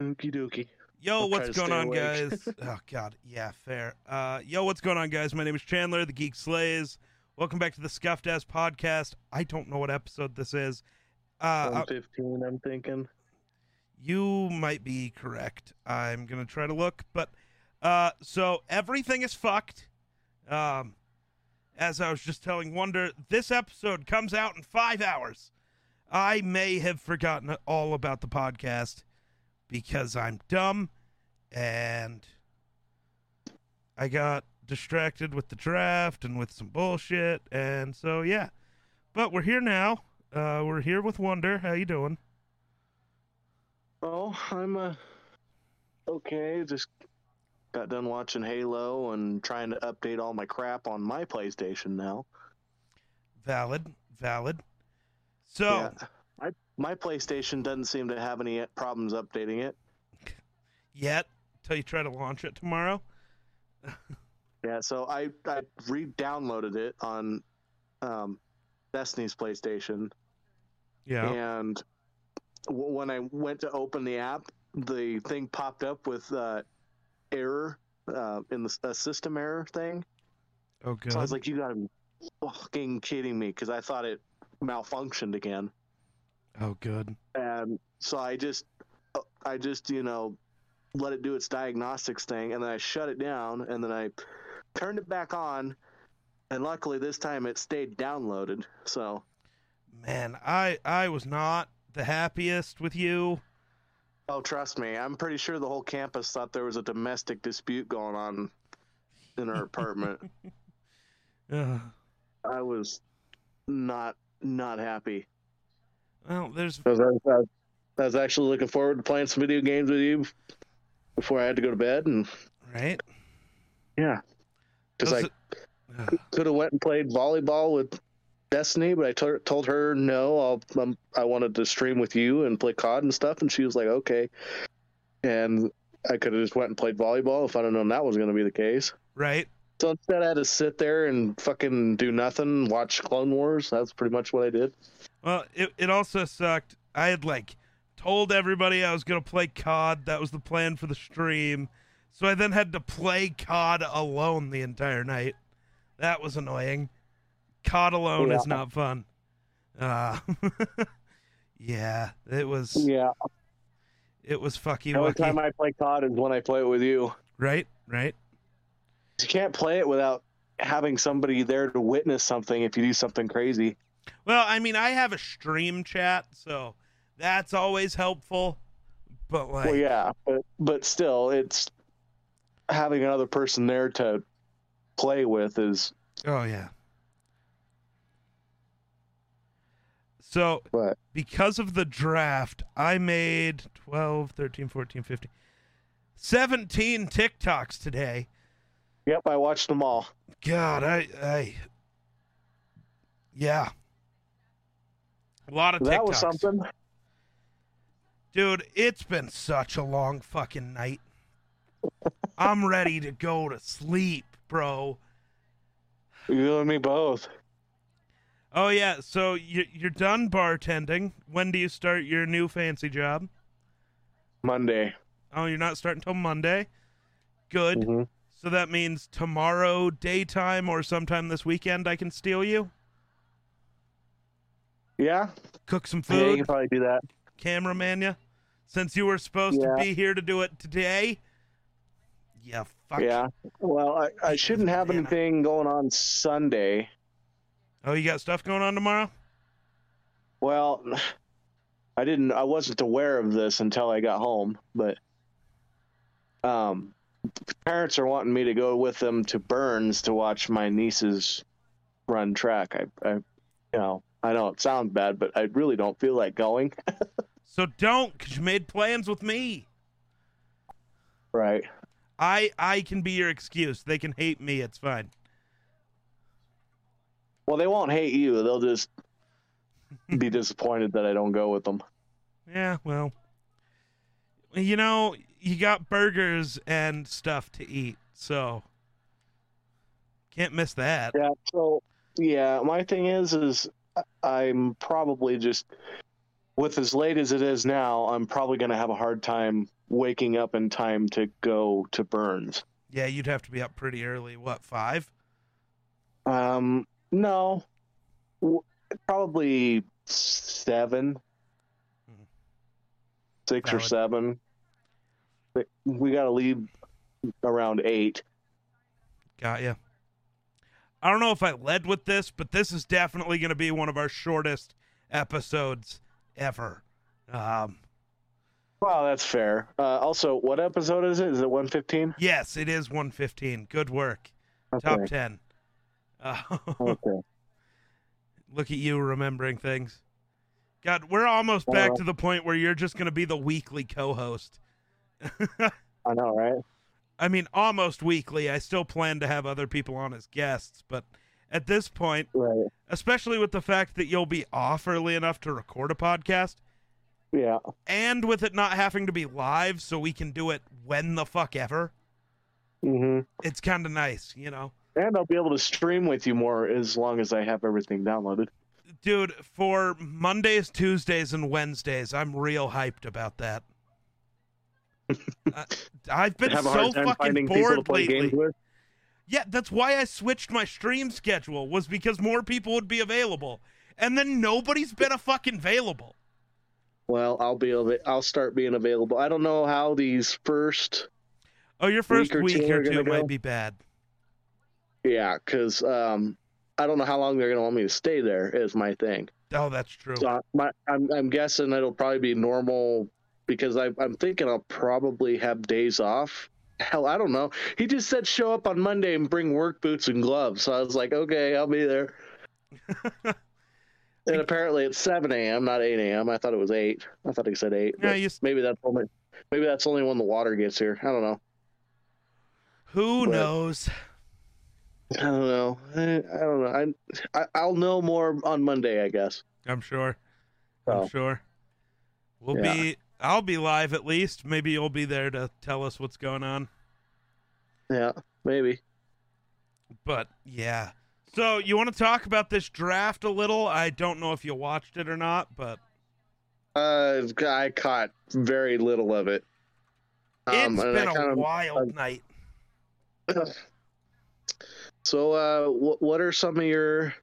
Okie dokie. Yo, I'll what's going on, awake. guys? oh God, yeah, fair. Uh, yo, what's going on, guys? My name is Chandler, the Geek Slays. Welcome back to the Scuffed Ass Podcast. I don't know what episode this is. Uh, 115, I'm thinking. you might be correct. I'm gonna try to look, but uh, so everything is fucked. Um, as I was just telling Wonder, this episode comes out in five hours. I may have forgotten all about the podcast because I'm dumb and I got distracted with the draft and with some bullshit, and so yeah. But we're here now. Uh, we're here with Wonder. How you doing? Oh, I'm uh, okay. Just got done watching Halo and trying to update all my crap on my PlayStation now. Valid, valid. So, Yeah. My, PlayStation doesn't seem to have any problems updating it. yet till you try to launch it tomorrow. Yeah, so I I re-downloaded it on um, Destiny's PlayStation, Yeah. and w- when I went to open the app, the thing popped up with uh, error uh, in the a system error thing. Oh, good. So I was like, "You gotta be fucking kidding me!" Because I thought it malfunctioned again, oh, good. and so I just I just you know let it do its diagnostics thing, and then I shut it down, and then I turned it back on, and luckily this time it stayed downloaded. So Man, I I was not the happiest with you. oh, trust me, I'm pretty sure the whole campus thought there was a domestic dispute going on in our apartment. Ugh. Uh. I was not not happy. Well, there's I was, I was- I was actually looking forward to playing some video games with you before I had to go to bed, and right. yeah, because I could have went and played volleyball with Destiny, but I told her no. I'll um, I wanted to stream with you and play COD and stuff, and she was like, okay. And I could have just went and played volleyball if I'd have known that was going to be the case. right. So instead, I had to sit there and fucking do nothing, watch Clone Wars. That's pretty much what I did. Well, it it also sucked. I had like told everybody I was gonna play COD. That was the plan for the stream. So I then had to play COD alone the entire night. That was annoying. COD alone is not fun. Uh, yeah, it was. Yeah, It was only wucky. time I play COD is when I play it with you. Right, right. You can't play it without having somebody there to witness something if you do something crazy. Well, I mean, I have a stream chat, so that's always helpful. But like, Well, yeah, but but still, it's having another person there to play with is. oh yeah. So But because of the draft, I made 12, 13, 14, 15, 17 TikToks today. yep, I watched them all. God, I, I, yeah, a lot of TikToks. That was something. Dude, it's been such a long fucking night. I'm ready to go to sleep, bro. You and me both. Oh yeah, so you you're done bartending. When do you start your new fancy job? Monday. Oh, you're not starting till Monday. Good. Mhm. So that means tomorrow daytime or sometime this weekend I can steal you, Yeah, cook some food. yeah, you can probably do that. cameraman you. Since you were supposed Yeah. to be here to do it today. Yeah, fuck. Yeah. Well, I, I shouldn't have anything going on Sunday. Oh, you got stuff going on tomorrow? Well, I didn't. I wasn't aware of this until I got home, but um, parents are wanting me to go with them to Burns to watch my nieces run track. I, I, you know, I know it sounds bad, but I really don't feel like going. So don't, cause you made plans with me. right. I I can be your excuse. They can hate me. It's fine. Well, they won't hate you. They'll just be disappointed that I don't go with them. Yeah, well, you know, you got burgers and stuff to eat, so can't miss that. Yeah. So, yeah, my thing is, is I'm probably just with as late as it is now, I'm probably going to have a hard time waking up in time to go to Burns. Yeah, you'd have to be up pretty early. What, five? Um, no, w- probably seven, Mhm. six or seven. We got to leave around eight. Got you. I don't know if I led with this, but this is definitely going to be one of our shortest episodes ever. Um, Well, that's fair. Uh, also, what episode is it? Is it 115? yes, it is 115. Good work. Top 10. Uh, okay. look at you remembering things. God, we're almost back Uh, to the point where you're just going to be the weekly co-host. I know, right? I mean, almost weekly. I still plan to have other people on as guests, but at this point, Right. especially with the fact that you'll be off early enough to record a podcast, Yeah. and with it not having to be live so we can do it when the fuck ever, Mm-hmm. it's kind of nice, you know? And I'll be able to stream with you more as long as I have everything downloaded. Dude, for Mondays, Tuesdays, and Wednesdays, I'm real hyped about that. Uh, I've been so fucking finding people to bored lately. Yeah, that's why I switched my stream schedule was because more people would be available. And then nobody's been a fucking available. Well, I'll be able. I'll start being available. I don't know how these first. Oh, your first or week two or two might go. be bad. Yeah, because um, I don't know how long they're gonna want me to stay there. Is my thing. Oh, that's true. So I- my, I'm I'm guessing it'll probably be normal because I, I'm thinking I'll probably have days off. Hell, I don't know. He just said show up on Monday and bring work boots and gloves. So I was like, okay, I'll be there. and apparently it's 7 a.m., not 8 a.m. I thought it was 8. I thought he said 8. Yeah, you, maybe that's only maybe that's only when the water gets here. I don't know. who but- knows? I don't know. I, I don't know. I, I I'll know more on Monday, I guess. I'm sure. I'm sure. We'll Yeah. be I'll be live at least. Maybe you'll be there to tell us what's going on. yeah, maybe. But yeah. So you want to talk about this draft a little? I don't know if you watched it or not, but Uh, I caught very little of it. it's Um, and been a of- wild night. So, uh, wh- what are some of your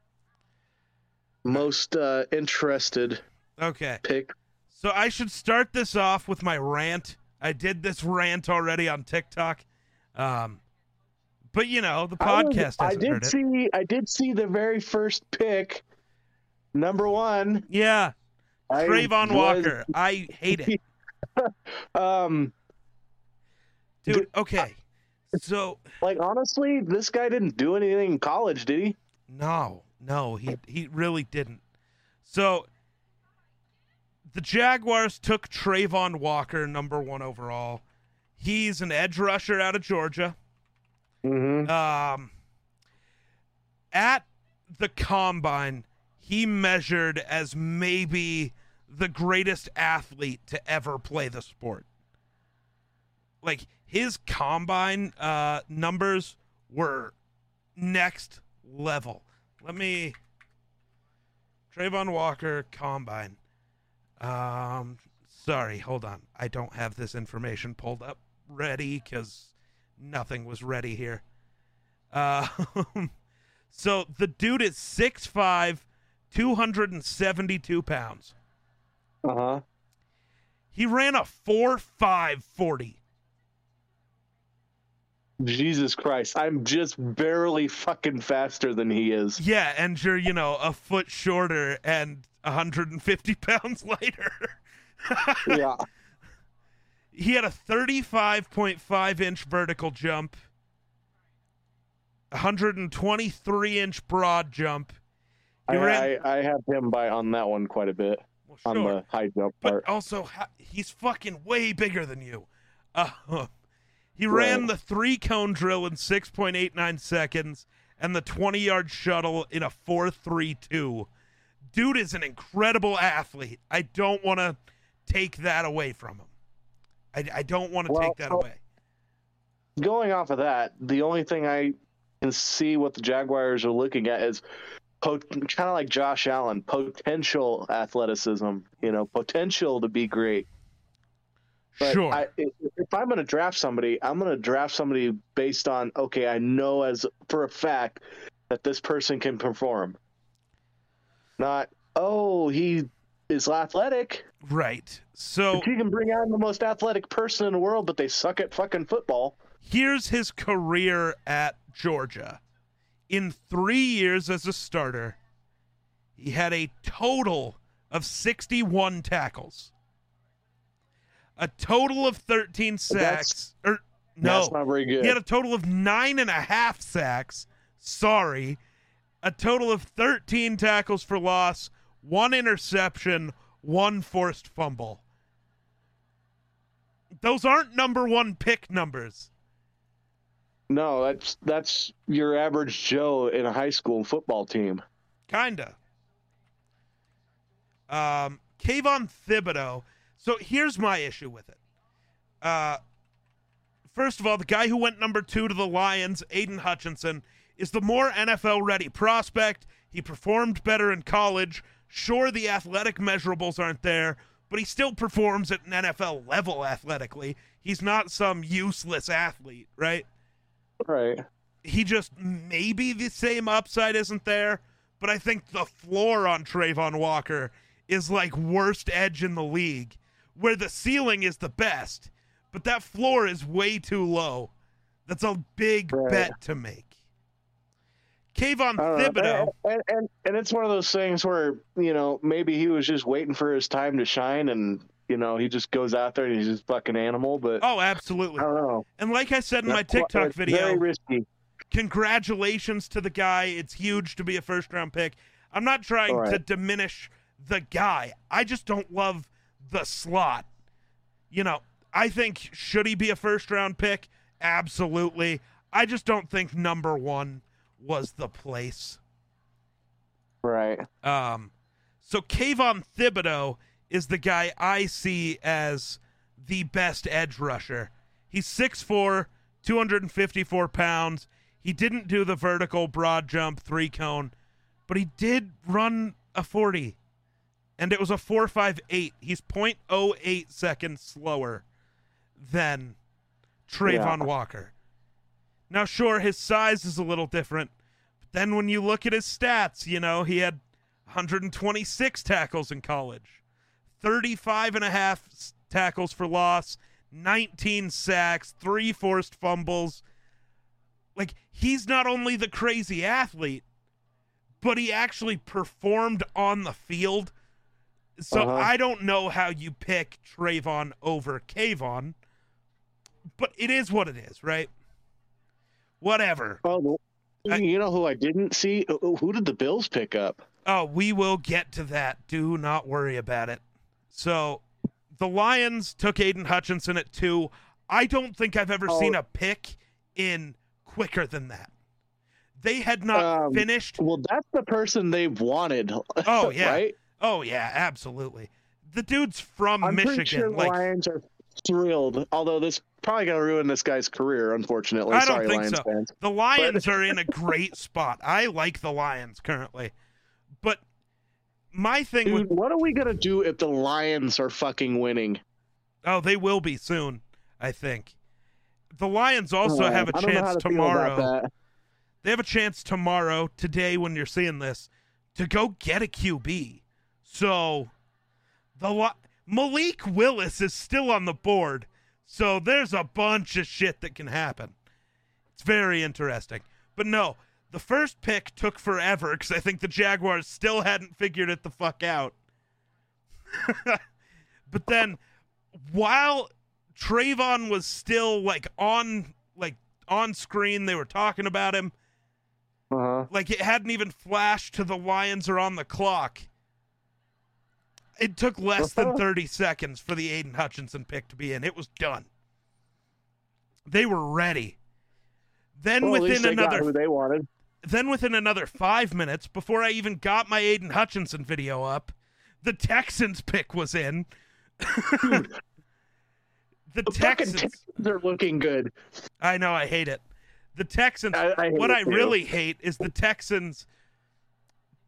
most uh, interested Okay. pick? So I should start this off with my rant. I did this rant already on TikTok. Um but you know, the I was- podcast I, did heard it. see. I did see the very first pick, number one. Yeah, I Travon was- Walker. I hate it. Um, Dude, okay. So like honestly, this guy didn't do anything in college, did he? No, no, he he really didn't. So the Jaguars took Travon Walker, number one overall. He's an edge rusher out of Georgia. Mm-hmm. Um, at the combine, he measured as maybe the greatest athlete to ever play the sport. Like his combine uh, numbers were next level. Let me Travon Walker combine. Um, sorry, hold on. I don't have this information pulled up ready because nothing was ready here. Uh, so the dude is 6'5", 272 pounds. Uh huh. He ran a 4'5", 40. Jesus Christ, I'm just barely fucking faster than he is. Yeah, and you're, you know, a foot shorter and 150 pounds lighter. yeah. he had a 35.5 inch vertical jump, 123 inch broad jump. I, ran, I, I have him by on that one quite a bit well, on the high jump but part. also he's fucking way bigger than you. Uh, he ran Right. the three cone drill in 6.89 seconds and the 20 yard shuttle in a 4.32. Dude is an incredible athlete. I don't want to take that away from him. I, I don't want to Well, take that away. Going off of that, the only thing I can see what the Jaguars are looking at is pot- kind of like Josh Allen, potential athleticism. You know, potential to be great. But sure. I, if if I'm going to draft somebody, I'm going to draft somebody based on okay, I know as for a fact that this person can perform. Not oh he is athletic. right. So you can bring on the most athletic person in the world, but they suck at fucking football. here's his career at Georgia. In three years as a starter, he had a total of 61 tackles, a total of 13 That's- sacks. Er, or no, That's not very good. he had a total of nine and a half sacks. Sorry, a total of 13 tackles for loss, one interception, one forced fumble. Those aren't number one pick numbers. No, that's that's your average Joe in a high school football team. Kinda. Um, Kayvon Thibodeaux. So here's my issue with it. Uh, first of all, the guy who went number two to the Lions, Aidan Hutchinson, is the more NFL ready prospect. He performed better in college. Sure, the athletic measurables aren't there, but he still performs at an NFL level athletically. He's not some useless athlete, right? Right. he just maybe the same upside isn't there, but I think the floor on Travon Walker is like worst edge in the league, where the ceiling is the best, but that floor is way too low. That's a big Right. bet to make. Kayvon. Thibodeaux, And, and and it's one of those things where you know maybe he was just waiting for his time to shine, and you know he just goes out there and he's just fucking animal. But oh, absolutely. I don't know. And like I said in my That's why- TikTok it's video, very risky. congratulations to the guy. It's huge to be a first round pick. I'm not trying right. to diminish the guy. I just don't love the slot. You know, I think should he be a first round pick? Absolutely. I just don't think number 1 was the place. Right. Um, so Kayvon Thibodeaux is the guy I see as the best edge rusher. He's 6'4, 254 pounds. He didn't do the vertical broad jump three cone, but he did run a 40. And it was a 4.58. He's 0.08 seconds slower than Travon Yeah. Walker. Now, sure, his size is a little different. But then when you look at his stats, you know, he had 126 tackles in college, 35 and a half tackles for loss, 19 sacks, three forced fumbles. Like, he's not only the crazy athlete, but he actually performed on the field. So Uh-huh. I don't know how you pick Travon over Kayvon, but it is what it is, right? Whatever. Oh, you know who I didn't see? Who who did the Bills pick up? Oh, we will get to that. Do not worry about it. So, the Lions took Aidan Hutchinson at two. I don't think I've ever Oh. seen a pick in quicker than that. They had not Um, finished. Well, that's the person they've wanted. Oh yeah. right. Oh yeah, absolutely. The dude's from I'm Michigan. sure the like Lions are thrilled. Although this probably gonna ruin this guy's career, unfortunately. I don't Sorry, think Lions so. fans. The Lions are in a great spot. I like the Lions currently. But my thing with what are we gonna do if the Lions are fucking winning? Oh, they will be soon, I think. The Lions also have a I don't know how chance to tomorrow. They have a chance tomorrow, today when you're seeing this, to go get a QB. So the Li- Malik Willis is still on the board. So there's a bunch of shit that can happen. It's very interesting. But no, the first pick took forever because I think the Jaguars still hadn't figured it the fuck out. but then while Travon was still like on like on screen, they were talking about him. Uh-huh. Like it hadn't even flashed to the Lions are on the clock. It took less than Uh-huh. 30 seconds for the Aidan Hutchinson pick to be in. It was done. They were ready. Then Well, within another who they wanted. then within another five minutes, before I even got my Aidan Hutchinson video up, the Texans pick was in. the The fucking Texans. Texans are looking good. I know I hate it. The Texans. I, I what I really hate is the Texans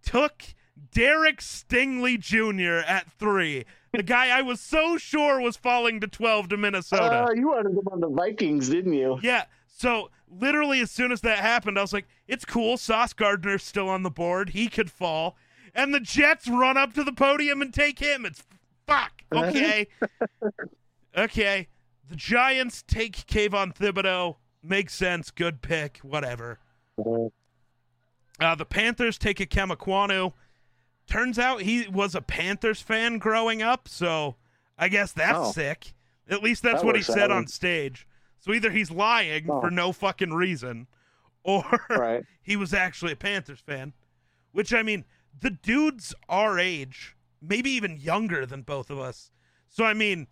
took Derek Stingley Jr. at three. The guy I was so sure was falling to 12 to Minnesota. Uh, you wanted him on the Vikings, didn't you? Yeah. So literally, as soon as that happened, I was like, "It's cool. Sauce Gardner's still on the board. He could fall." And the Jets run up to the podium and take him. It's fuck. Okay. okay. The Giants take Kayvon Thibodeaux. Makes sense. Good pick. Whatever. Uh, the Panthers take Ikem Ekwonu. Turns out he was a Panthers fan growing up, so I guess that's Oh. sick. At least that's That what he said out. on stage. So either he's lying Oh. for no fucking reason, or Right. he was actually a Panthers fan. Which I mean, the dude's our age, maybe even younger than both of us. So I mean,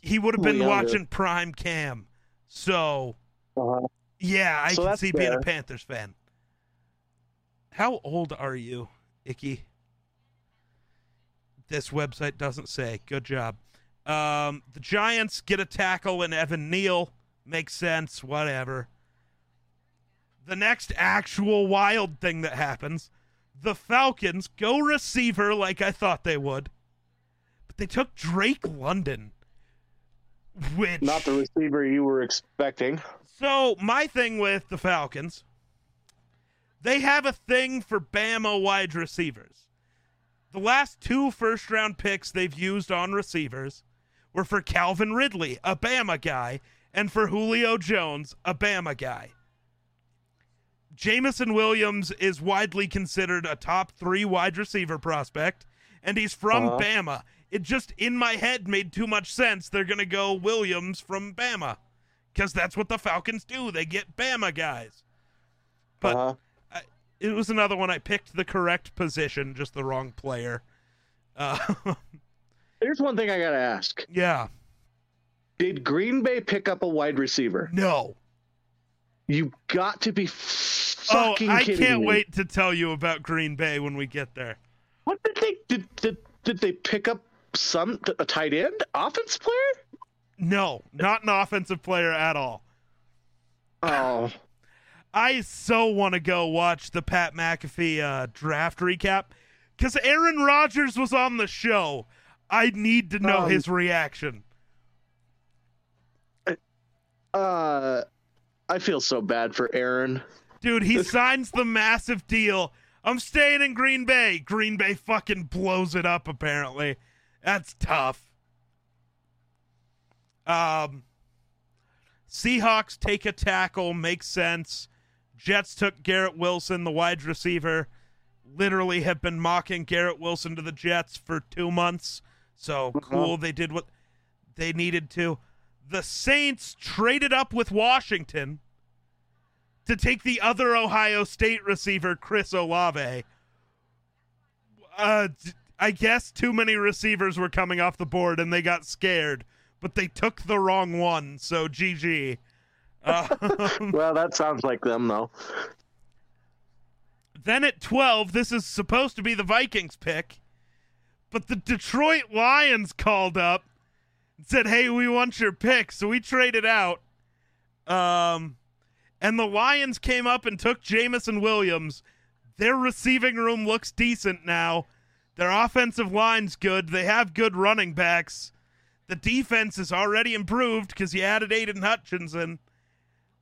he would have been younger. watching Prime Cam. So Uh-huh. yeah, I So can see being a. Panthers fan. How old are you, Icky? This website doesn't say. Good job. Um, the Giants get a tackle and Evan Neal. Makes sense. Whatever. The next actual wild thing that happens the Falcons go receiver like I thought they would, but they took Drake London. Which Not the receiver you were expecting. so my thing with the Falcons, they have a thing for Bama wide receivers. The last two first round picks they've used on receivers were for Calvin Ridley, a Bama guy, and for Julio Jones, a Bama guy. Jameson Williams is widely considered a top three wide receiver prospect, and he's from Uh-huh. Bama. It just in my head made too much sense. They're going to go Williams from Bama because that's what the Falcons do. They get Bama guys. But uh-huh. It was another one I picked the correct position, just the wrong player. Uh, Here's one thing I gotta ask: yeah, Did Green Bay pick up a wide receiver? no. You got to be fucking. Oh, fucking I can't me. wait to tell you about Green Bay when we get there. What did they did? Did, did they pick up some a tight end, offense player? No, not an offensive player at all. Oh, I so want to go watch the Pat McAfee uh, draft recap because Aaron Rodgers was on the show. I need to know Um, his reaction. uh, I feel so bad for Aaron. Dude, he signs the massive deal. I'm staying in Green Bay. Green Bay fucking blows it up, apparently. That's tough. Um, Seahawks take a tackle, makes sense. Jets took Garrett Wilson, the wide receiver. Literally have been mocking Garrett Wilson to the Jets for two months. So cool, they did what they needed to. The Saints traded up with Washington to take the other Ohio State receiver, Chris Olave. Uh, I guess too many receivers were coming off the board and they got scared, but they took the wrong one. So GG. Um, Well, that sounds like them though. then at 12, this is supposed to be the Vikings pick, but the Detroit Lions called up and said, "Hey, we want your pick." So we traded out. Um and the Lions came up and took Jameson Williams. Their receiving room looks decent now. Their offensive line's good. They have good running backs. The defense is already improved because you added Aidan Hutchinson.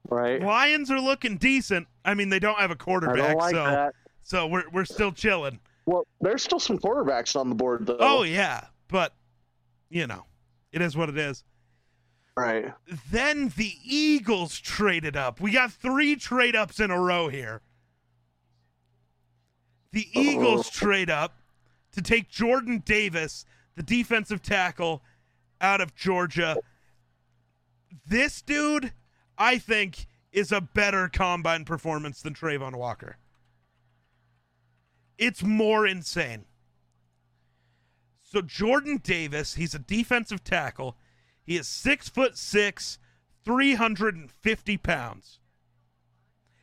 Right. Lions are looking decent. I mean, they don't have a quarterback, don't like so that. so we're we're still chilling. Well, there's still some quarterbacks on the board though. Oh yeah, but you know, it is what it is. right. Then the Eagles traded up. We got three trade ups in a row here. The Eagles trade up to take Jordan Davis, the defensive tackle out of Georgia. This dude, I think, is a better combine performance than Travon Walker. It's more insane. So Jordan Davis, he's a defensive tackle. He is six foot six, three hundred and fifty pounds.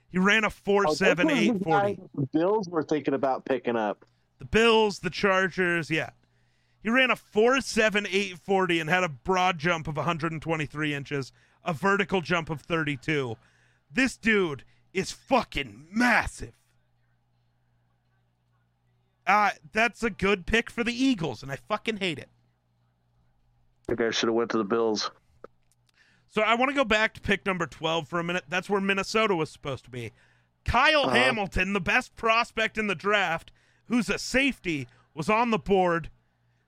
He ran a four Oh, seven eight the forty. the Bills were thinking about picking up. The Bills, the Chargers, yeah. He ran a four seven eight forty and had a broad jump of 123 inches, a vertical jump of 32. This dude is fucking massive. Uh, that's a good pick for the Eagles, and I fucking hate it. I think I should have went to the Bills. So I want to go back to pick number 12 for a minute. That's where Minnesota was supposed to be. Kyle Uh-huh. Hamilton, the best prospect in the draft, who's a safety, was on the board.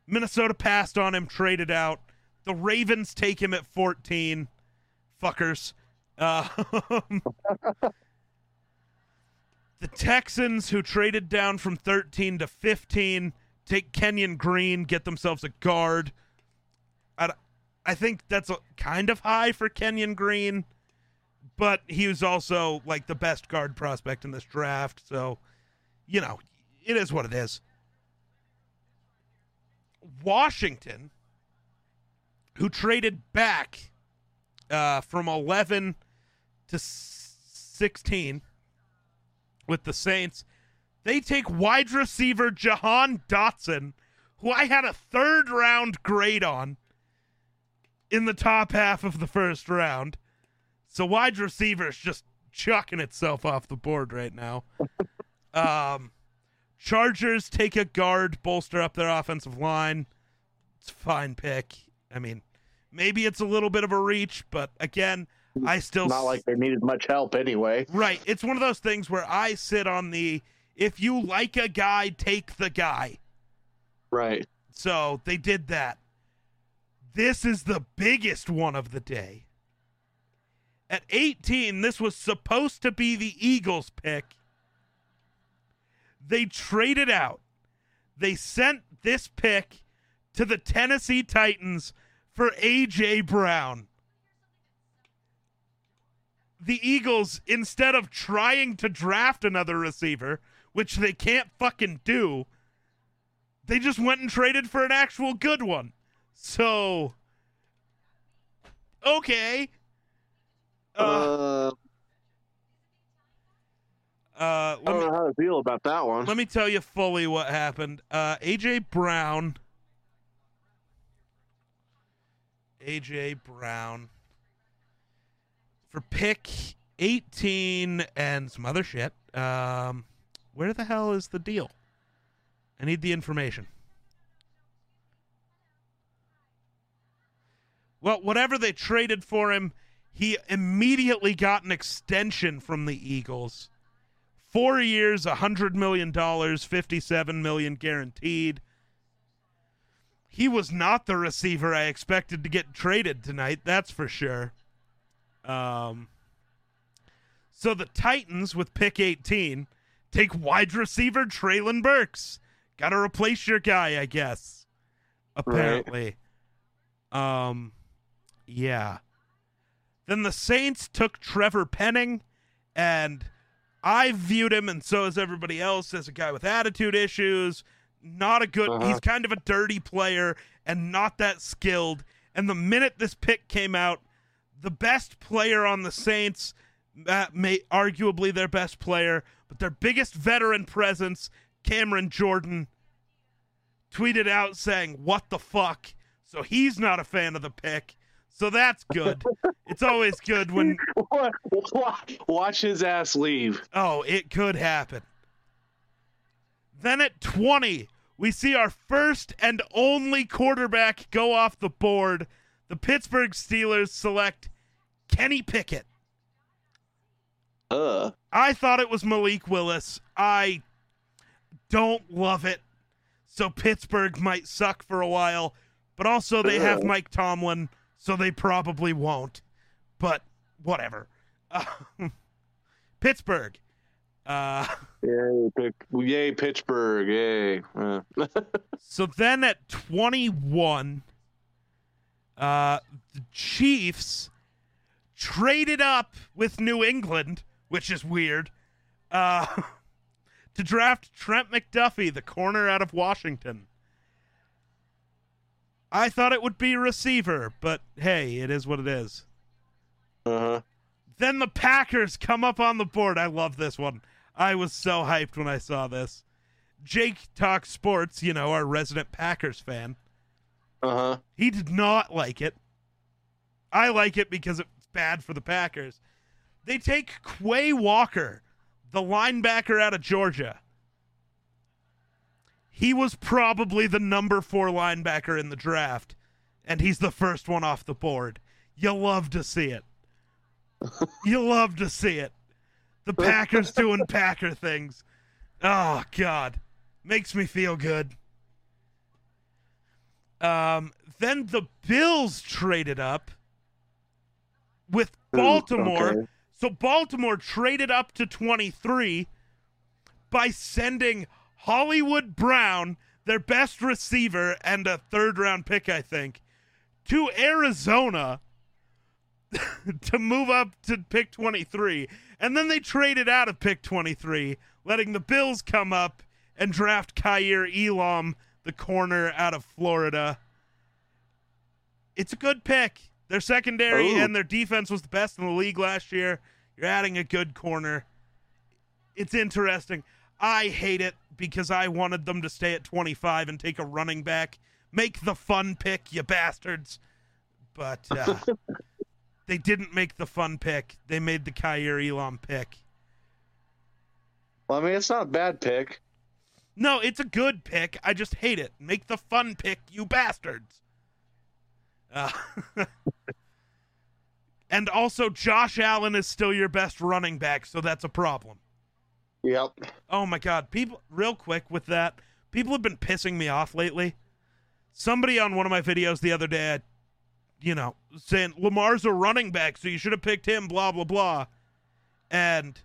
Minnesota passed on him, traded out. The Ravens take him at 14. Fuckers. Uh, the Texans, who traded down from 13 to 15, take Kenyon Green, get themselves a guard. I, I think that's a, kind of high for Kenyon Green, but he was also like the best guard prospect in this draft. So, you know, it is what it is. Washington, who traded back uh, from 11 to 16 with the Saints, they take wide receiver Jahan Dotson, who I had a third round grade on in the top half of the first round. So wide receiver is just chucking itself off the board right now. um, Chargers take a guard, bolster up their offensive line. It's a fine pick. I mean, maybe it's a little bit of a reach, but again, I still Not like they needed much help anyway. Right. It's one of those things where I sit on the if you like a guy, take the guy. Right. So they did that. This is the biggest one of the day. At 18, this was supposed to be the Eagles pick. They traded out. They sent this pick to the Tennessee Titans for A.J. Brown. The Eagles, instead of trying to draft another receiver, which they can't fucking do, they just went and traded for an actual good one. So, okay. Uh, Uh, uh, I don't me know how to feel about that one. let me tell you fully what happened. Uh, AJ Brown. AJ Brown for pick 18 and some other shit. Um, where the hell is the deal? I need the information. Well, whatever they traded for him, he immediately got an extension from the Eagles. Four years, a hundred million dollars, fifty-seven million guaranteed. He was not the receiver I expected to get traded tonight. That's for sure. Um. So the Titans with pick eighteen take wide receiver Treylon Burks. Got to replace your guy, I guess. Apparently. Um. Yeah. Then the Saints took Trevor Penning, and I viewed him, and so has everybody else, as a guy with attitude issues. Not a good. Uh-huh. He's kind of a dirty player and not that skilled. And the minute this pick came out, the best player on the Saints, uh, may arguably their best player, but their biggest veteran presence, Cameron Jordan, tweeted out saying, "What the fuck?" So he's not a fan of the pick. So that's good. it's always good when Watch his ass leave. Oh, it could happen. Then at 20, we see our first and only quarterback go off the board. The Pittsburgh Steelers select Kenny Pickett. Uh. I thought it was Malik Willis. I don't love it. So Pittsburgh might suck for a while, but also they have Mike Tomlin, so they probably won't. But whatever. Pittsburgh. Uh Yay, yay Pittsburgh. Yay. Uh. So then at 21, uh, the Chiefs traded up with New England, which is weird, uh, to draft Trent McDuffie, the corner out of Washington. I thought it would be receiver, but hey, it is what it is. uh-huh. Then the Packers come up on the board. I love this one. I was so hyped when I saw this. Jake Talk Sports, you know, our resident Packers fan, Uh-huh. he did not like it. I like it because it's bad for the Packers. They take Quay Walker, the linebacker out of Georgia. he was probably the number four linebacker in the draft, and he's the first one off the board. You love to see it. you love to see it. The Packers doing Packer things. Oh God, makes me feel good. Um, then the Bills traded up with Baltimore. okay. So Baltimore traded up to 23 by sending Hollywood Brown, their best receiver and a third round pick, I think, to Arizona to move up to pick 23. And then they traded out of pick 23, letting the Bills come up and draft Kaiir Elam, the corner out of Florida. It's a good pick. Their secondary Ooh. and their defense was the best in the league last year. You're adding a good corner. It's interesting. I hate it because I wanted them to stay at 25 and take a running back. Make the fun pick, you bastards. But uh, they didn't make the fun pick. They made the Kaiir Elam pick. Well, I mean, it's not a bad pick. No, it's a good pick. I just hate it. Make the fun pick, you bastards. Uh, and also, Josh Allen is still your best running back, so that's a problem. Yep. Oh my God, people! Real quick with that, people have been pissing me off lately. Somebody on one of my videos the other day, you know, saying Lamar's a running back, so you should have picked him. Blah blah blah, and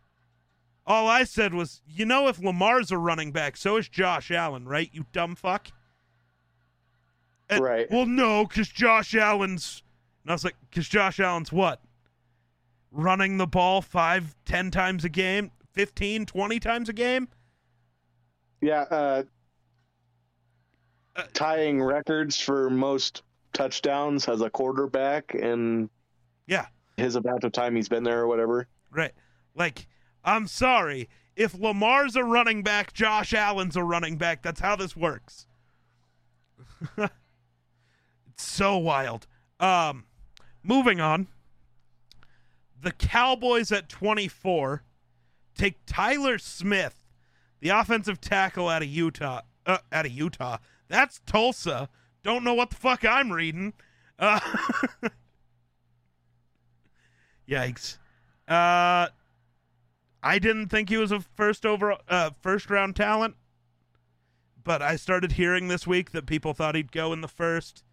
all I said was, you know, if Lamar's a running back, so is Josh Allen, right? You dumb fuck. And- Right. Well, no, because Josh Allen's. And I was like, because Josh Allen's what? Running the ball five, ten times a game, 15, 20 times a game? Yeah. Uh, Uh, tying records for most touchdowns as a quarterback and Yeah, his amount of time he's been there or whatever. right. Like, I'm sorry. If Lamar's a running back, Josh Allen's a running back. That's how this works. it's so wild. Um, moving on. The Cowboys at 24 take Tyler Smith, the offensive tackle out of Utah. Uh, out of Utah. That's Tulsa. Don't know what the fuck I'm reading. Uh, yikes. Uh, I didn't think he was a first over uh, first round talent, but I started hearing this week that people thought he'd go in the first.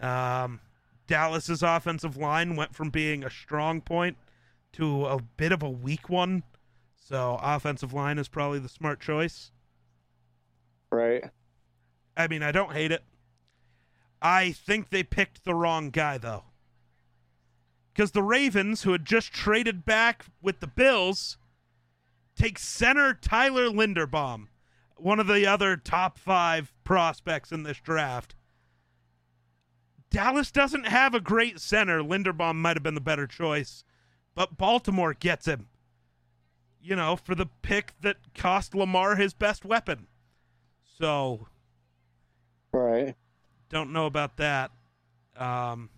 Um, Dallas's offensive line went from being a strong point to a bit of a weak one, so offensive line is probably the smart choice. Right. I mean, I don't hate it. I think they picked the wrong guy, though. Because the Ravens, who had just traded back with the Bills, take center Tyler Linderbaum, one of the other top five prospects in this draft. Dallas doesn't have a great center. Linderbaum might have been the better choice, but Baltimore gets him. You know, for the pick that cost Lamar his best weapon. So, Right. Don't know about that. Um,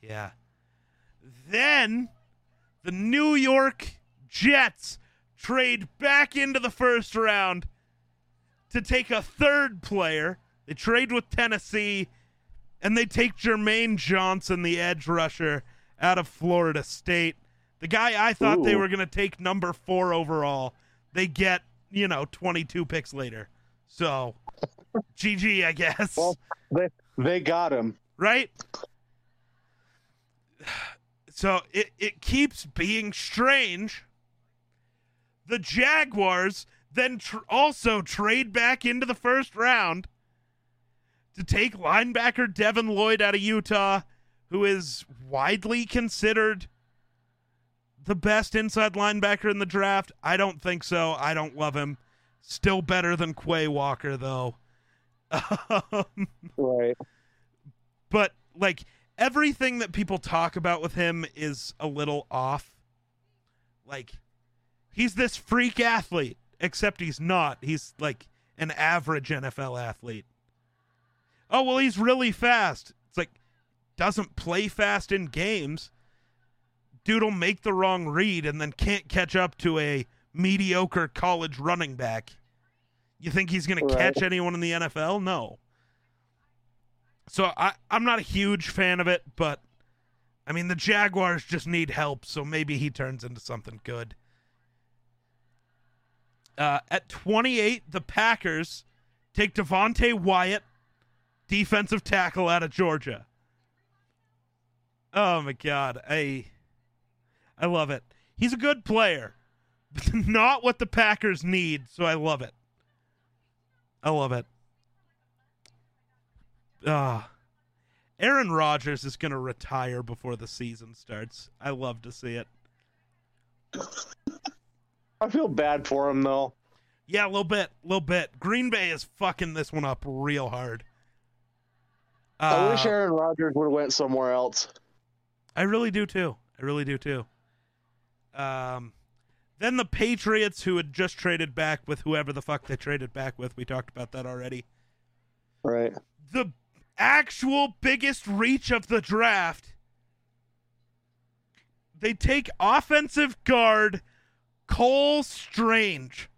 yeah. Then the New York Jets trade back into the first round to take a third player. They trade with Tennessee and they take Jermaine Johnson, the edge rusher, out of Florida State. The guy I thought they were going to take number four overall. They get, you know, 22 picks later. So, GG, I guess. Well, they they got him. right? So it, it keeps being strange. The Jaguars then tr- also trade back into the first round to take linebacker Devin Lloyd out of Utah, who is widely considered the best inside linebacker in the draft. I don't think so. I don't love him. Still better than Quay Walker, though. Um, Right. but like everything that people talk about with him is a little off. Like he's this freak athlete, except he's not. He's like an average NFL athlete. Oh, well, he's really fast. It's like doesn't play fast in games. Dude'll make the wrong read and then can't catch up to a mediocre college running back. You think he's going Right. to catch anyone in the NFL? No. So I I'm not a huge fan of it, but I mean the Jaguars just need help, so maybe he turns into something good. Uh, at 28, the Packers take Devonte Wyatt, defensive tackle out of Georgia. Oh my god, I I love it. He's a good player, but not what the Packers need, so I love it. I love it. Ah. Aaron Rodgers is going to retire before the season starts. I love to see it. I feel bad for him though. Yeah, a little bit, a little bit. Green Bay is fucking this one up real hard. I wish Uh, Aaron Rodgers would have went somewhere else. I really do too. I really do too. Um, then the Patriots, who had just traded back with whoever the fuck they traded back with, we talked about that already. Right. The actual biggest reach of the draft. They take offensive guard Cole Strange.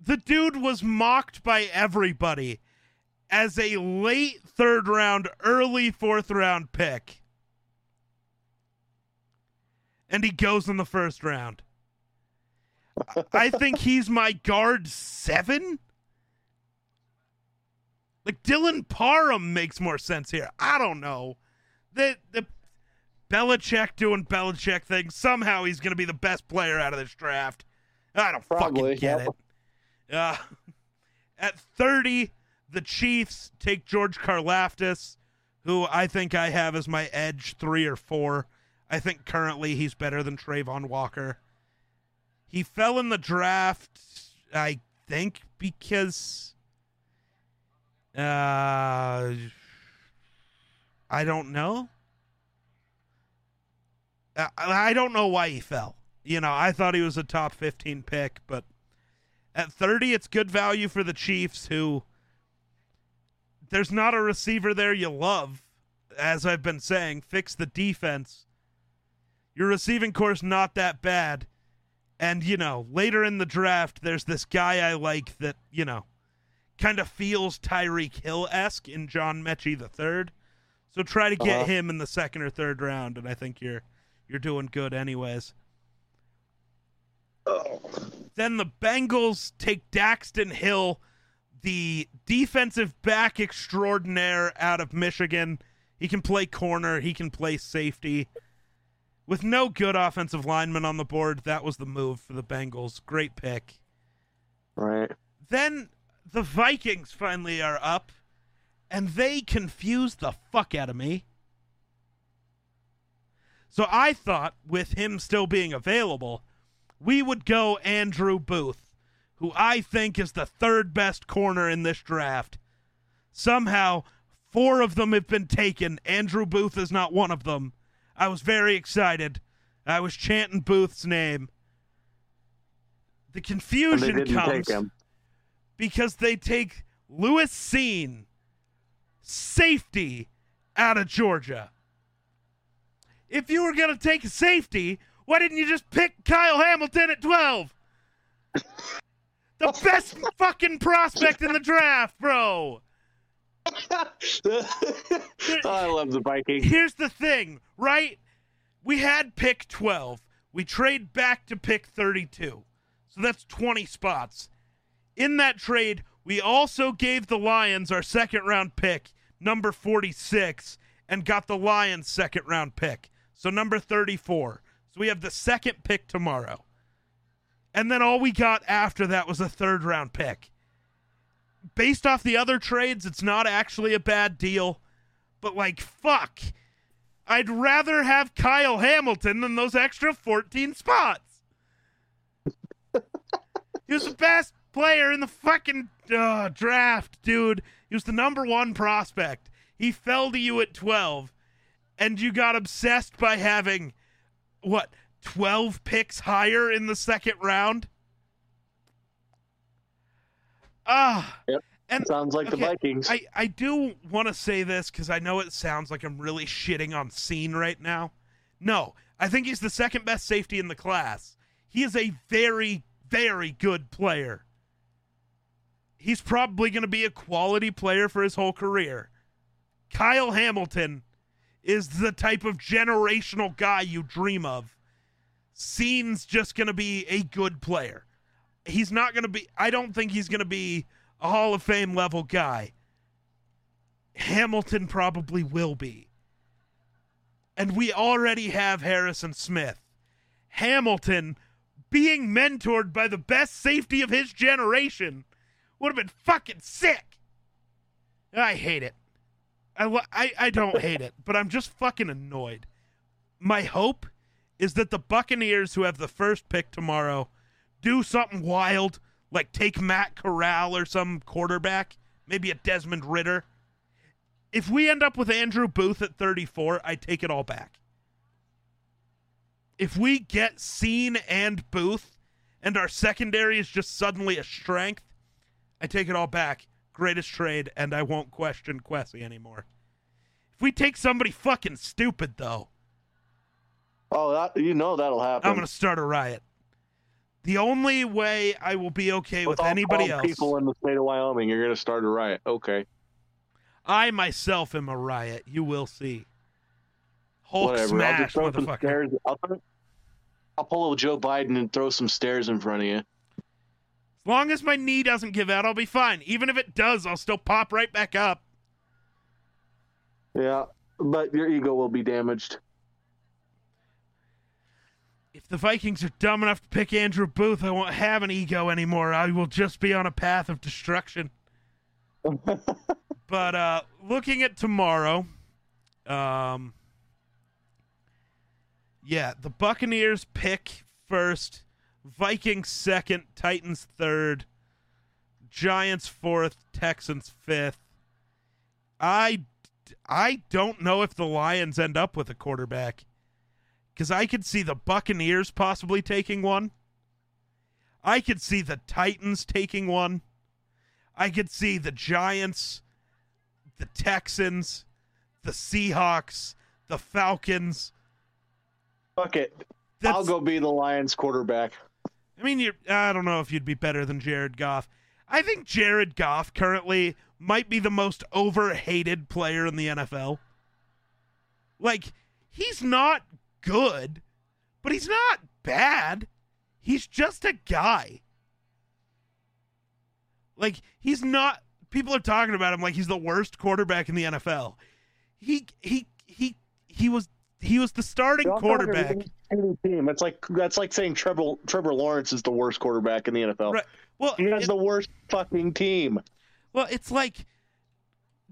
The dude was mocked by everybody as a late third round, early fourth round pick. And he goes in the first round. I think he's my guard seven. Like Dylan Parham makes more sense here. I don't know. The the Belichick doing Belichick things. Somehow he's going to be the best player out of this draft. I don't Probably, fucking get yep. it. Uh, at 30, the Chiefs take George Karlaftis, who I think I have as my edge three or four. I think currently he's better than Travon Walker. He fell in the draft, I think, because uh, I don't know. I, I don't know why he fell. You know, I thought he was a top 15 pick, but at 30, it's good value for the Chiefs, who there's not a receiver there you love. As I've been saying, fix the defense. Your receiving core's not that bad. And, you know, later in the draft, there's this guy I like that, you know, kind of feels Tyreek Hill esque in John Metchie the third. So try to get Uh-huh. him in the second or third round, and I think you're you're doing good anyways. Then the Bengals take Daxton Hill, the defensive back extraordinaire out of Michigan. He can play corner, he can play safety. With no good offensive lineman on the board, that was the move for the Bengals. Great pick. Right. Then the Vikings finally are up, and they confuse the fuck out of me. So I thought, with him still being available, we would go Andrew Booth, who I think is the third best corner in this draft. Somehow, four of them have been taken. Andrew Booth is not one of them. I was very excited. I was chanting Booth's name. The confusion comes because they take Lewis Cine, safety, out of Georgia. If you were going to take a safety, why didn't you just pick Kyle Hamilton at 12? The best fucking prospect in the draft, bro. I love the Vikings. Here's the thing, right? We had pick 12. We trade back to pick 32. So that's 20 spots. In that trade, we also gave the Lions our second round pick, number 46, and got the Lions' second round pick. So number 34. So we have the second pick tomorrow. And then all we got after that was a third round pick. Based off the other trades, it's not actually a bad deal. But like, fuck. I'd rather have Kyle Hamilton than those extra 14 spots. he was the best player in the fucking uh, draft, dude. He was the number one prospect. He fell to you at 12, and you got obsessed by having, what, 12 picks higher in the second round? Ah. Yep. And Sounds like the Vikings. I, I do want to say this because I know it sounds like I'm really shitting on Cine right now. No, I think he's the second best safety in the class. He is a very, very good player. He's probably going to be a quality player for his whole career. Kyle Hamilton is the type of generational guy you dream of. Cine's just going to be a good player. He's not going to be, I don't think he's going to be a Hall of Fame level guy. Hamilton probably will be. And we already have Harrison Smith. Hamilton being mentored by the best safety of his generation would have been fucking sick. I hate it. I, I, I don't hate it, but I'm just fucking annoyed. My hope is that the Buccaneers, who have the first pick tomorrow, do something wild, like take Matt Corral or some quarterback, maybe a Desmond Ridder. If we end up with Andrew Booth at 34, I take it all back. If we get Cine and Booth and our secondary is just suddenly a strength, I take it all back. Greatest trade, and I won't question Kwesi anymore. If we take somebody fucking stupid, though, Oh, that, you know that'll happen. I'm gonna start a riot. The only way I will be okay with, all anybody calm else, People in the state of Wyoming, you're gonna start a riot. Okay, I myself am a riot. You will see. Hulk whatever. I'll smash, some motherfucker. stairs. I'll, I'll pull a Joe Biden and throw some stairs in front of you. As long as my knee doesn't give out, I'll be fine. Even if it does, I'll still pop right back up. Yeah, but your ego will be damaged. If the Vikings are dumb enough to pick Andrew Booth, I won't have an ego anymore. I will just be on a path of destruction. But uh looking at tomorrow, um Yeah, the Buccaneers pick first, Vikings second, Titans third, Giants fourth, Texans fifth. I I don't know if the Lions end up with a quarterback because I could see the Buccaneers possibly taking one. I could see the Titans taking one. I could see the Giants, the Texans, the Seahawks, the Falcons. Fuck it. That's, I'll go be the Lions quarterback. I mean, you're, I don't know if you'd be better than Jared Goff. I think Jared Goff currently might be the most overhated player in the NFL. Like, he's not good, but he's not bad. He's just a guy. Like, he's not people are talking about him like he's the worst quarterback in the NFL. He he he he was he was the starting quarterback. Team. That's like that's like saying Trevor Trevor Lawrence is the worst quarterback in the NFL. Right. Well, He has it- the worst fucking team. Well, it's like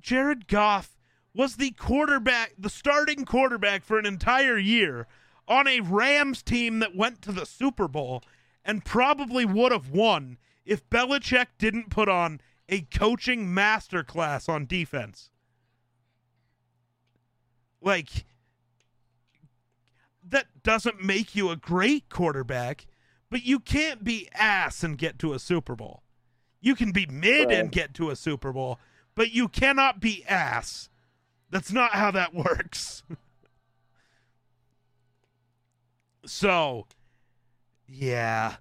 Jared Goff was the quarterback, the starting quarterback for an entire year on a Rams team that went to the Super Bowl and probably would have won if Belichick didn't put on a coaching masterclass on defense. Like, that doesn't make you a great quarterback, but you can't be ass and get to a Super Bowl. You can be mid and get to a Super Bowl, but you cannot be ass. That's not how that works. so, yeah.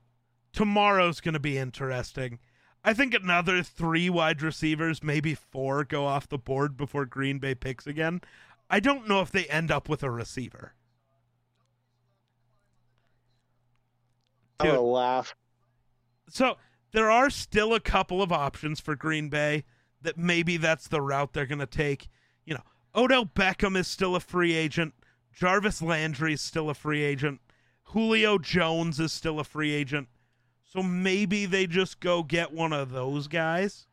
Tomorrow's going to be interesting. I think another three wide receivers, maybe four, go off the board before Green Bay picks again. I don't know if they end up with a receiver. I'm gonna laugh. So there are still a couple of options for Green Bay that maybe that's the route they're going to take. You know, Oh, Odell Beckham is still a free agent. Jarvis Landry is still a free agent. Julio Jones is still a free agent. So maybe they just go get one of those guys.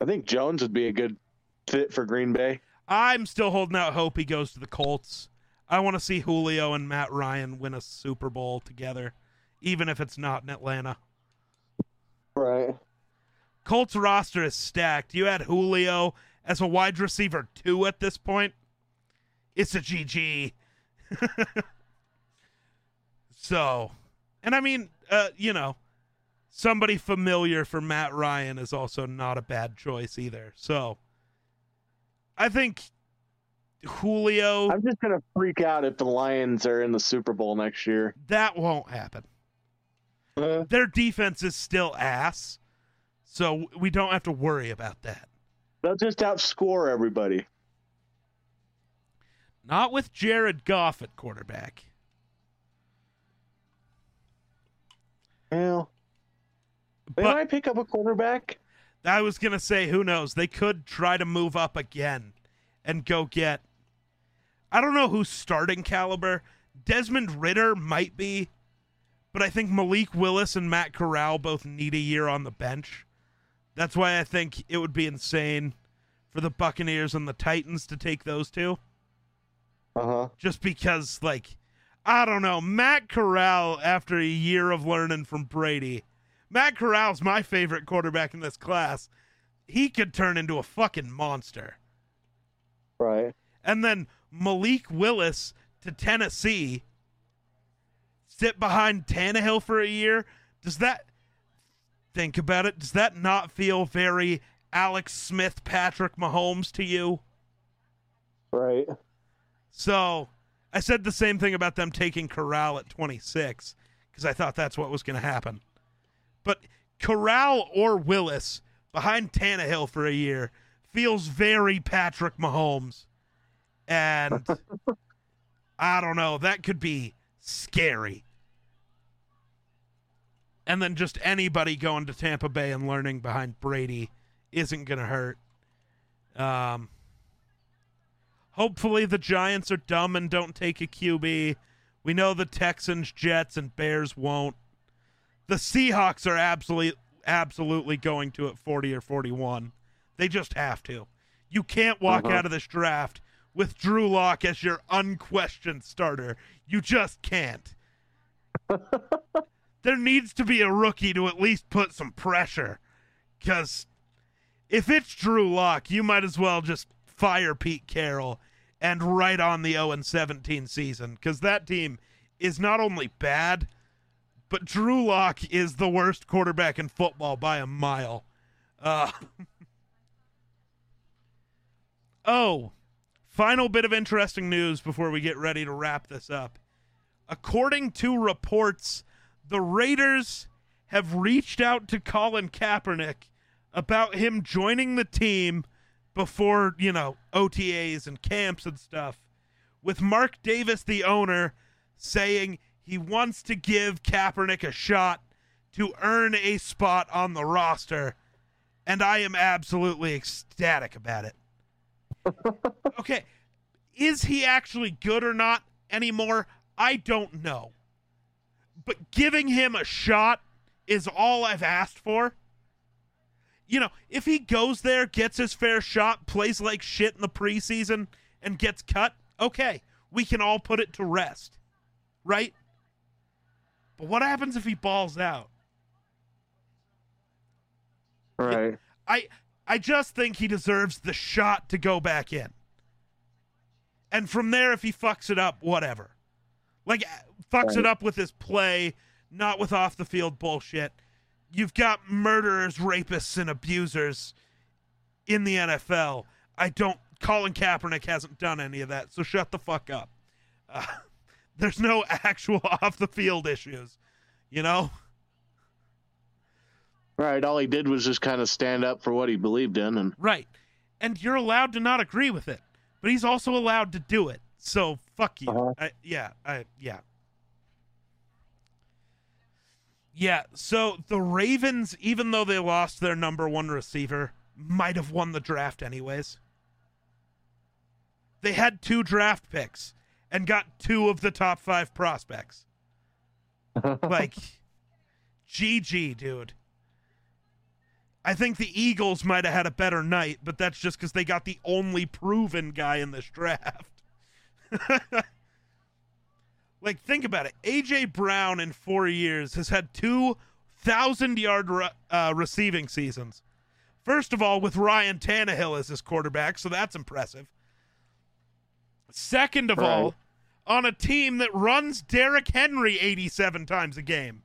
I think Jones would be a good fit for Green Bay. I'm still holding out hope he goes to the Colts. I want to see Julio and Matt Ryan win a Super Bowl together, even if it's not in Atlanta. Right. Colts roster is stacked. You had Julio as a wide receiver two at this point. It's a GG. so, and I mean, uh, you know, somebody familiar for Matt Ryan is also not a bad choice either. So, I think Julio, I'm just gonna freak out if the Lions are in the Super Bowl next year. that won't happen. Uh, their defense is still ass. So we don't have to worry about that. They'll just outscore everybody. Not with Jared Goff at quarterback. Well, they But- might pick up a quarterback. I was going to say, who knows? They could try to move up again and go get. I don't know who's starting caliber. Desmond Ridder might be, but I think Malik Willis and Matt Corral both need a year on the bench. That's why I think it would be insane for the Buccaneers and the Titans to take those two. Uh huh. Just because, like, I don't know, Matt Corral, after a year of learning from Brady, Matt Corral's my favorite quarterback in this class. He could turn into a fucking monster. Right. And then Malik Willis to Tennessee, sit behind Tannehill for a year. Does that, think about it, does that not feel very Alex Smith, Patrick Mahomes to you? Right. So I said the same thing about them taking Corral at 26 because I thought that's what was going to happen. But Corral or Willis behind Tannehill for a year feels very Patrick Mahomes. And I don't know, that could be scary. And then just anybody going to Tampa Bay and learning behind Brady isn't going to hurt. Um, Hopefully the Giants are dumb and don't take a QB. We know the Texans, Jets, and Bears won't. The Seahawks are absolutely absolutely going to at 40 or 41. They just have to. You can't walk Uh-huh. out of this draft with Drew Lock as your unquestioned starter. You just can't. there needs to be a rookie to at least put some pressure. Because if it's Drew Lock, you might as well just fire Pete Carroll and right on the 0 17 season because that team is not only bad, but Drew Lock is the worst quarterback in football by a mile. Uh, oh, final bit of interesting news before we get ready to wrap this up. According to reports, the Raiders have reached out to Colin Kaepernick about him joining the team before, you know, OTAs and camps and stuff, with Mark Davis, the owner, saying he wants to give Kaepernick a shot to earn a spot on the roster. And I am absolutely ecstatic about it. okay. Is he actually good or not anymore? I don't know. But giving him a shot is all I've asked for you know, if he goes there, gets his fair shot, plays like shit in the preseason, and gets cut, okay, we can all put it to rest, right? But what happens if he balls out? Right. I I just think he deserves the shot to go back in. And from there, if he fucks it up, whatever. Like fucks Right. it up with his play, not with off the field bullshit. You've got murderers, rapists, and abusers in the NFL. I don't. Colin Kaepernick hasn't done any of that, so shut the fuck up. Uh, there's no actual off the field issues, you know. Right. All he did was just kind of stand up for what he believed in, and Right. And you're allowed to not agree with it, but he's also allowed to do it. So fuck you. Uh-huh. I, yeah, I yeah. Yeah, so the Ravens, even though they lost their number one receiver, might have won the draft anyways. They had two draft picks and got two of the top five prospects. like, GG, dude. I think the Eagles might have had a better night, but that's just because they got the only proven guy in this draft. like, think about it. A.J. Brown in four years has had two thousand yard re- uh, receiving seasons. First of all, with Ryan Tannehill as his quarterback, so that's impressive. Second of all, on a team that runs Derrick Henry 87 times a game.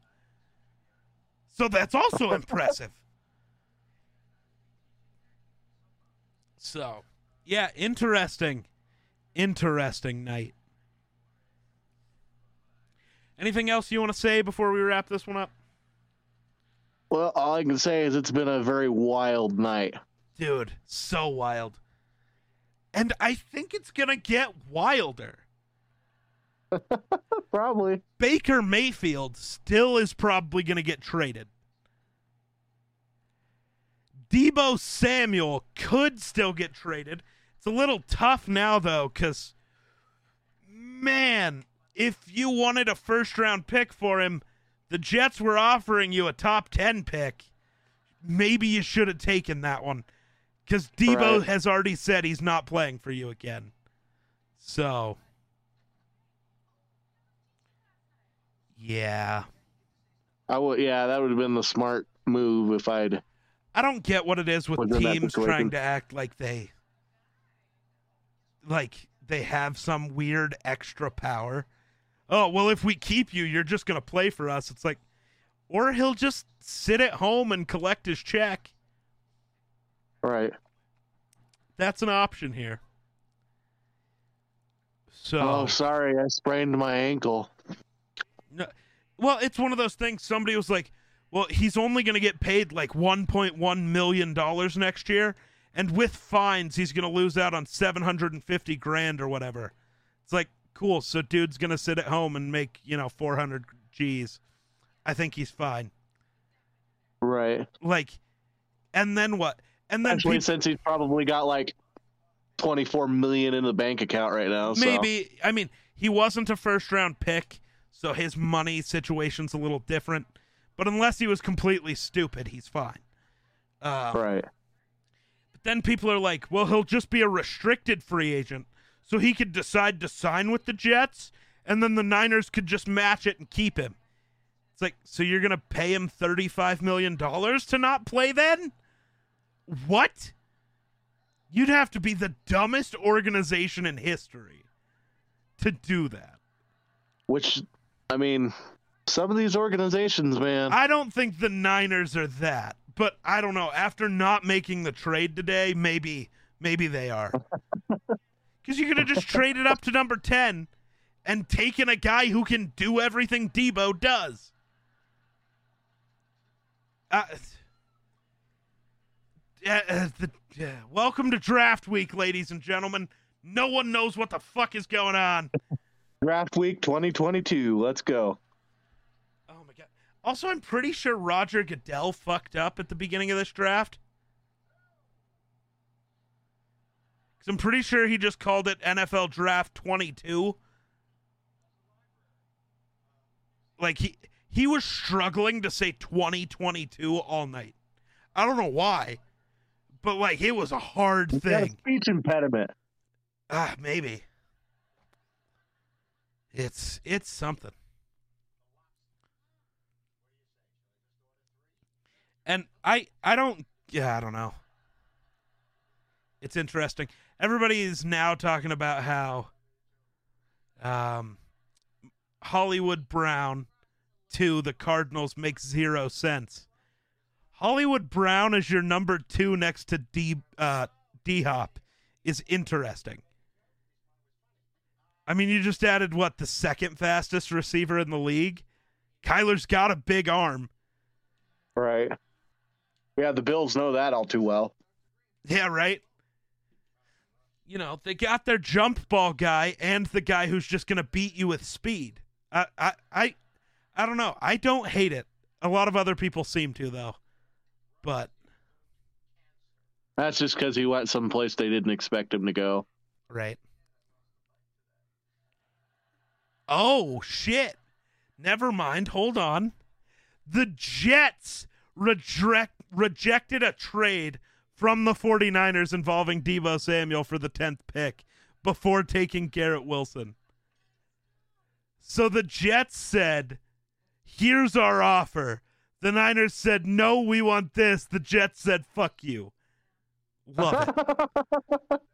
So that's also impressive. So, yeah, interesting. Interesting night. Anything else you want to say before we wrap this one up? Well, all I can say is it's been a very wild night. Dude, so wild. And I think it's going to get wilder. Probably. Baker Mayfield still is probably going to get traded. Deebo Samuel could still get traded. It's a little tough now, though, because, man, if you wanted a first round pick for him, the Jets were offering you a top 10 pick. Maybe you should have taken that one because Deebo Right. has already said he's not playing for you again. So, yeah. I would. Yeah, that would have been the smart move if I'd. I don't get what it is with Was in that teams trying to act like they like they have some weird extra power. Oh, well if we keep you, you're just going to play for us. It's like or he'll just sit at home and collect his check. Right. That's an option here. So Oh, sorry, I sprained my ankle. No, well, it's one of those things. Somebody was like, "Well, he's only going to get paid like 1.1 million dollars next year, and with fines, he's going to lose out on 750 grand or whatever." It's like, cool. So, dude's going to sit at home and make you know 400 G's. I think he's fine. Right. Like, and then what? And then Especially peop- since he's probably got like twenty-four million in the bank account right now. so- maybe I mean he wasn't a first round pick, so his money situation's a little different. But unless he was completely stupid, he's fine. Uh, Right. But then people are like, well, he'll just be a restricted free agent, so he could decide to sign with the Jets, and then the Niners could just match it and keep him. It's like, so you're gonna pay him thirty-five million dollars to not play then? What? You'd have to be the dumbest organization in history to do that. Which, I mean, some of these organizations, man. I don't think the Niners are that, but I don't know. After not making the trade today, maybe maybe they are. Because you could have just traded up to number ten and taken a guy who can do everything Deebo does. Uh, uh, uh, the, uh, welcome to draft week, ladies and gentlemen. No one knows what the fuck is going on. Draft week 2022. Let's go. Oh my god. Also, I'm pretty sure Roger Goodell fucked up at the beginning of this draft. Cuz I'm pretty sure he just called it NFL Draft 22. Like he he was struggling to say 2022 all night. I don't know why. But like it was a hard He's got a thing. speech impediment. Ah, maybe. It's it's something. And I I don't yeah, I don't know. It's interesting. Everybody is now talking about how um Hollywood Brown to the Cardinals makes zero sense. Hollywood Brown is your number 2 next to D uh D Hop is interesting. I mean, you just added what the second fastest receiver in the league. Kyler's got a big arm. Right. Yeah, the Bills know that all too well. Yeah, right. You know, they got their jump ball guy and the guy who's just going to beat you with speed. I, I, I, I don't know. I don't hate it. A lot of other people seem to, though. But That's just because he went someplace they didn't expect him to go. right. Oh shit! Never mind. Hold on. The Jets reject, rejected a trade from the 49ers involving Deebo Samuel for the 10th pick before taking Garrett Wilson. So the Jets said, Here's our offer. The Niners said, No, we want this. The Jets said, Fuck you. Love it.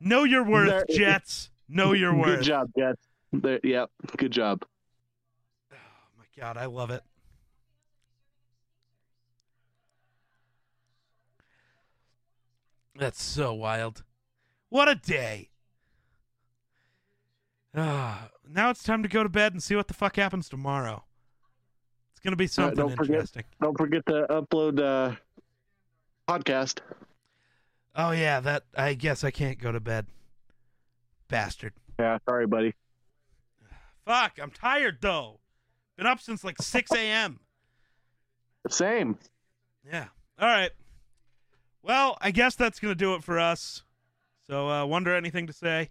Know your worth, There- Jets. Know your worth. Good job, Jets. There, yep, good job. Oh my god, I love it. That's so wild. What a day. Ah, now it's time to go to bed and see what the fuck happens tomorrow. It's gonna be something don't forget- interesting. Don't forget to upload uh, podcast. Oh yeah, that I guess I can't go to bed. Bastard. Yeah, sorry, buddy. Fuck, I'm tired though. Been up since like 6 a.m. Same. Yeah. All right. Well, I guess that's gonna do it for us. So, uh, wonder anything to say?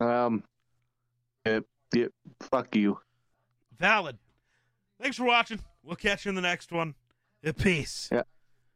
Um, it, it, fuck you. Valid. Thanks for watching. We'll catch you in the next one. Peace. Yeah.